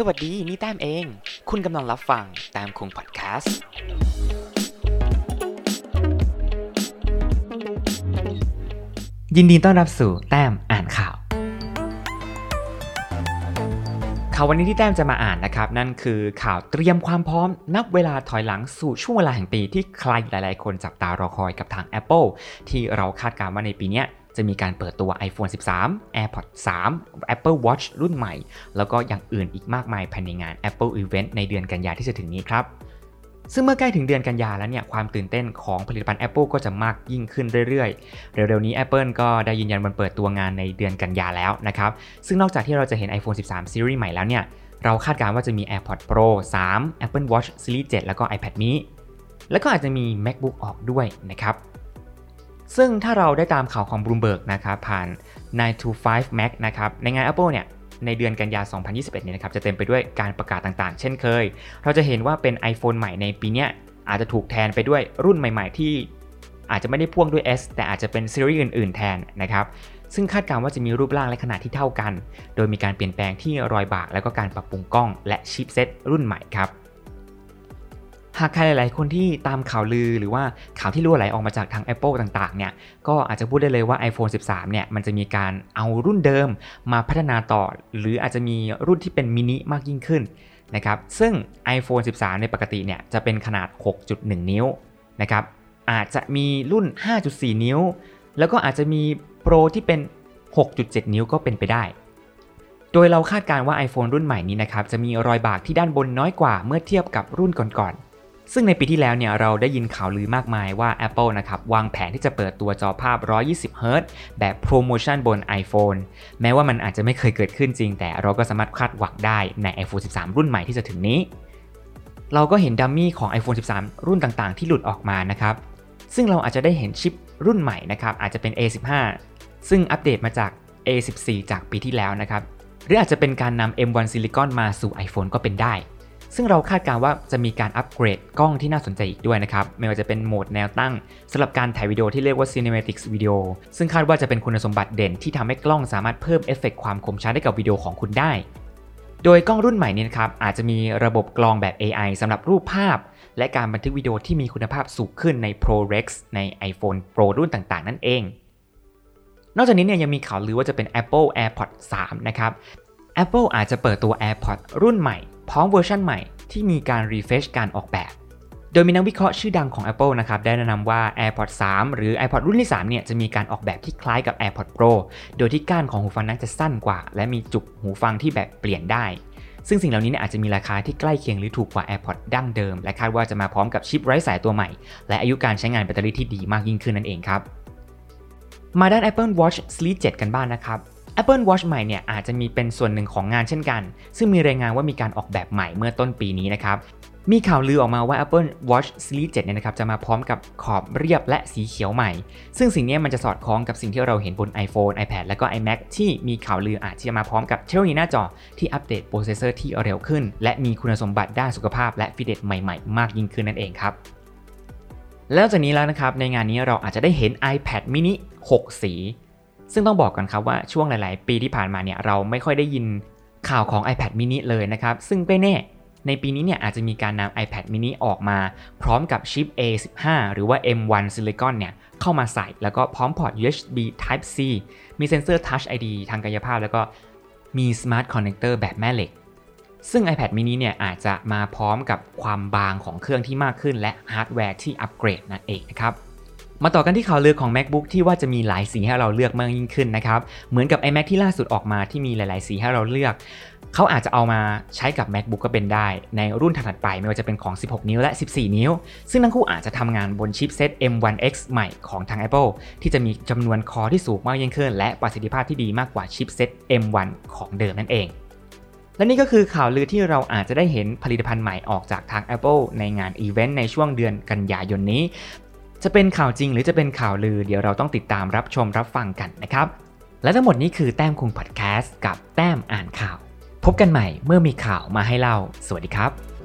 สวัสดีนี่แต้มเอง คุณกำลังรับฟังแต้มคงพอดแคสต์ยินดีต้อนรับสู่แต้มอ่านข่าว ข่าววันนี้ที่แต้มจะมาอ่านนะครับ นั่นคือข่าวเตรียมความพร้อมนับเวลาถอยหลังสู่ช่วงเวลาแห่งปีที่ใครหลาย ๆ คนจับตารอคอยกับทาง Apple ที่เราคาดการณ์ว่าในปีนี้ จะมีการเปิดตัว iPhone 13 AirPods 3 Apple Watch รุ่นใหม่ แล้วก็อย่างอื่นอีกมากมายภายในงาน Apple Event ในเดือนกันยาที่จะถึงนี้ครับซึ่งเมื่อใกล้ถึงเดือนกันยาแล้วเนี่ยความตื่นเต้นของผลิตภัณฑ์ Apple ก็จะมากยิ่งขึ้นเรื่อยๆ เร็วๆนี้ Apple ก็ได้ยืนยันวันเปิดตัวงานในเดือนกันยาแล้วนะครับ ซึ่งนอกจากที่เราจะเห็น iPhone 13 Series ใหม่แล้วเนี่ย เราคาดการณ์ว่าจะมี AirPods Pro 3 Apple Watch Series 7 แล้วก็ iPad mini แล้วก็อาจจะมี MacBook ออกด้วยนะครับ ซึ่งถ้าเราได้ตามข่าวของ Bloomberg นะครับผ่าน 925 Mac นะครับในงาน Apple เนี่ยในเดือนกันยา 2021 เนี่ยนะครับจะเต็มไปด้วยการประกาศต่างๆ เช่นเคย เราจะเห็นว่าเป็น iPhone ใหม่ในปีนี้อาจจะถูกแทนไปด้วยรุ่นใหม่ ๆ ที่อาจจะไม่ได้พ่วงด้วย S แต่อาจจะเป็นซีรีส์อื่น ๆ แทนนะครับซึ่งคาดการณ์ว่าจะมีรูปร่างและขนาดที่เท่ากัน โดยมีการเปลี่ยนแปลงที่รอยบากและก็การปรับปรุงกล้องและชิปเซตรุ่นใหม่ครับ หากใครหลาย ๆ คนที่ตามข่าวลือหรือว่าข่าวที่รั่วไหลออกมาจากทาง Apple ต่าง ๆ เนี่ย ก็อาจจะพูดได้เลยว่า iPhone 13 เนี่ย มันจะมีการเอารุ่นเดิมมาพัฒนาต่อ หรืออาจจะมีรุ่นที่เป็นมินิมากยิ่งขึ้นนะครับ ซึ่ง iPhone 13 ในปกติเนี่ย จะเป็นขนาด 6.1 นิ้วนะครับ อาจจะมีรุ่น 5.4 นิ้ว แล้วก็อาจจะมีโปรที่เป็น 6.7 นิ้วก็เป็นไปได้โดยเราคาดการณ์ว่า iPhone รุ่นใหม่นี้นะครับจะมีรอยบากที่ด้านบนน้อยกว่าเมื่อเทียบกับรุ่นก่อนๆ ซึ่งในปีที่แล้วเนี่ยเราได้ยินข่าวลือมากมายว่า Apple นะครับวางแผนที่จะเปิดตัวจอภาพ 120 Hz แบบโปรโมชั่นบน iPhone แม้ว่ามันอาจจะไม่เคยเกิดขึ้นจริง แต่เราก็สามารถคาดหวังได้ใน iPhone 13 รุ่นใหม่ที่จะถึงนี้ เราก็เห็นดัมมี่ของ iPhone 13 รุ่นต่างๆ ที่หลุดออกมานะครับ ซึ่งเราอาจจะได้เห็นชิปรุ่นใหม่นะครับอาจจะเป็น A15 ซึ่งอัปเดตมาจาก A14 จากปีที่แล้วนะครับหรืออาจจะเป็นการนำ M1 Silicon มาสู่ iPhone ก็เป็นได้ ซึ่งเราคาดการณ์ว่าจะมีการอัปเกรดกล้องที่น่าสนใจอีกด้วยนะครับ ไม่ว่าจะเป็นโหมดแนวตั้งสำหรับการถ่ายวิดีโอที่เรียกว่า Cinematics Video ซึ่งคาดว่าจะเป็นคุณสมบัติเด่นที่ทำให้กล้องสามารถเพิ่มเอฟเฟกความคมชัดให้กับวิดีโอของคุณได้ โดยกล้องรุ่นใหม่นี้นะครับอาจจะมีระบบกรองแบบ AI สำหรับรูปภาพ และการบันทึกวิดีโอที่มีคุณภาพสูงขึ้นใน ProRes ใน iPhone Pro รุ่นต่างๆ นั่นเอง นอกจากนี้เนี่ยยังมีข่าวลือว่าจะเป็น Apple AirPods 3 นะครับ Apple อาจจะเปิดตัว AirPods รุ่นใหม่ พร้อมเวอร์ชันใหม่ที่มีการ refresh การออกแบบ โดยมีนักวิเคราะห์ชื่อดังของ Apple นะครับได้แนะนำว่า AirPods 3 หรือ AirPods รุ่นที่ 3 เนี่ยจะมีการออกแบบที่คล้ายกับ AirPods Pro โดยที่ก้านของหูฟังนั้นจะสั้นกว่า และมีจุกหูฟังที่แบบเปลี่ยนได้ ซึ่งสิ่งเหล่านี้เนี่ยอาจจะมีราคาที่ใกล้เคียงหรือถูกกว่า AirPods ดั้งเดิม และคาดว่าจะมาพร้อมกับชิปไร้สายตัวใหม่ และอายุการใช้งานแบตเตอรี่ที่ดีมากยิ่งขึ้นนั่นเองครับมาด้าน Apple Watch Series 7 กันบ้างนะครับ Apple Watch ใหม่เนี่ยอาจจะมีเป็นส่วนหนึ่งของงานเช่นกัน ซึ่งมีรายงานว่ามีการออกแบบใหม่เมื่อต้นปีนี้นะครับ มีข่าวลือออกมาว่า Apple Watch Series 7เนี่ยนะครับจะมาพร้อมกับขอบเรียบและสีเขียวใหม่ ซึ่งสิ่งนี้มันจะสอดคล้องกับสิ่งที่เราเห็นบน iPhone iPad และก็ iMac ที่มีข่าวลืออาจจะมาพร้อมกับเทคโนโลยีหน้าจอที่อัปเดตโปรเซสเซอร์ที่เร็วขึ้น และมีคุณสมบัติด้านสุขภาพและฟิตเนสใหม่ๆ มากยิ่งขึ้นนั่นเองครับนอกจากนี้แล้วนะครับในงานนี้เราอาจจะได้เห็น iPad mini 6 สี ซึ่งต้องบอกกันครับว่าช่วงหลาย ๆ ปีที่ผ่านมาเนี่ยเราไม่ค่อยได้ยินข่าวของ iPad mini เลยนะครับ ซึ่งไม่แน่ในปีนี้เนี่ยอาจจะมีการนำ iPad mini ออกมา พร้อมกับชิป A15 หรือว่า M1 Silicon เนี่ยเข้ามาใส่แล้วก็พร้อมพอร์ต USB Type C มีเซ็นเซอร์ Touch ID ทางกายภาพ แล้วก็มี Smart Connector แบบแม่เหล็ก ซึ่ง iPad mini เนี่ยอาจจะมาพร้อมกับความบางของเครื่องที่มากขึ้น และฮาร์ดแวร์ที่อัปเกรดนั่นเองนะครับ มาต่อกันที่ข่าวลือของ MacBook ที่ว่าจะมีหลายสีให้เราเลือกมากยิ่งขึ้นนะครับ เหมือนกับ iMac ที่ล่าสุดออกมาที่มีหลาย ๆ สีให้เราเลือก เขาอาจจะเอามาใช้กับ MacBook ก็เป็นได้ ในรุ่นถัดไปไม่ว่าจะเป็นของ 16 นิ้วและ 14 นิ้ว ซึ่งทั้งคู่อาจจะทำงานบนชิปเซต M1X ใหม่ของทาง Apple ที่จะมีจำนวนคอที่สูงมากยิ่งขึ้น และประสิทธิภาพที่ดีมากกว่าชิปเซต M1 ของเดิมนั่นเองและนี่ก็คือข่าวลือที่เราอาจจะได้เห็นผลิตภัณฑ์ใหม่ออกจากทาง Apple ในงานอีเวนต์ในช่วงเดือนกันยายนนี้ จะเป็นข่าวจริงหรือจะเป็นข่าวลือ เดี๋ยวเราต้องติดตามรับชมรับฟังกันนะครับ และทั้งหมดนี้คือแต้มคุงพอดแคสต์กับแต้มอ่านข่าว พบกันใหม่เมื่อมีข่าวมาให้เล่า สวัสดีครับ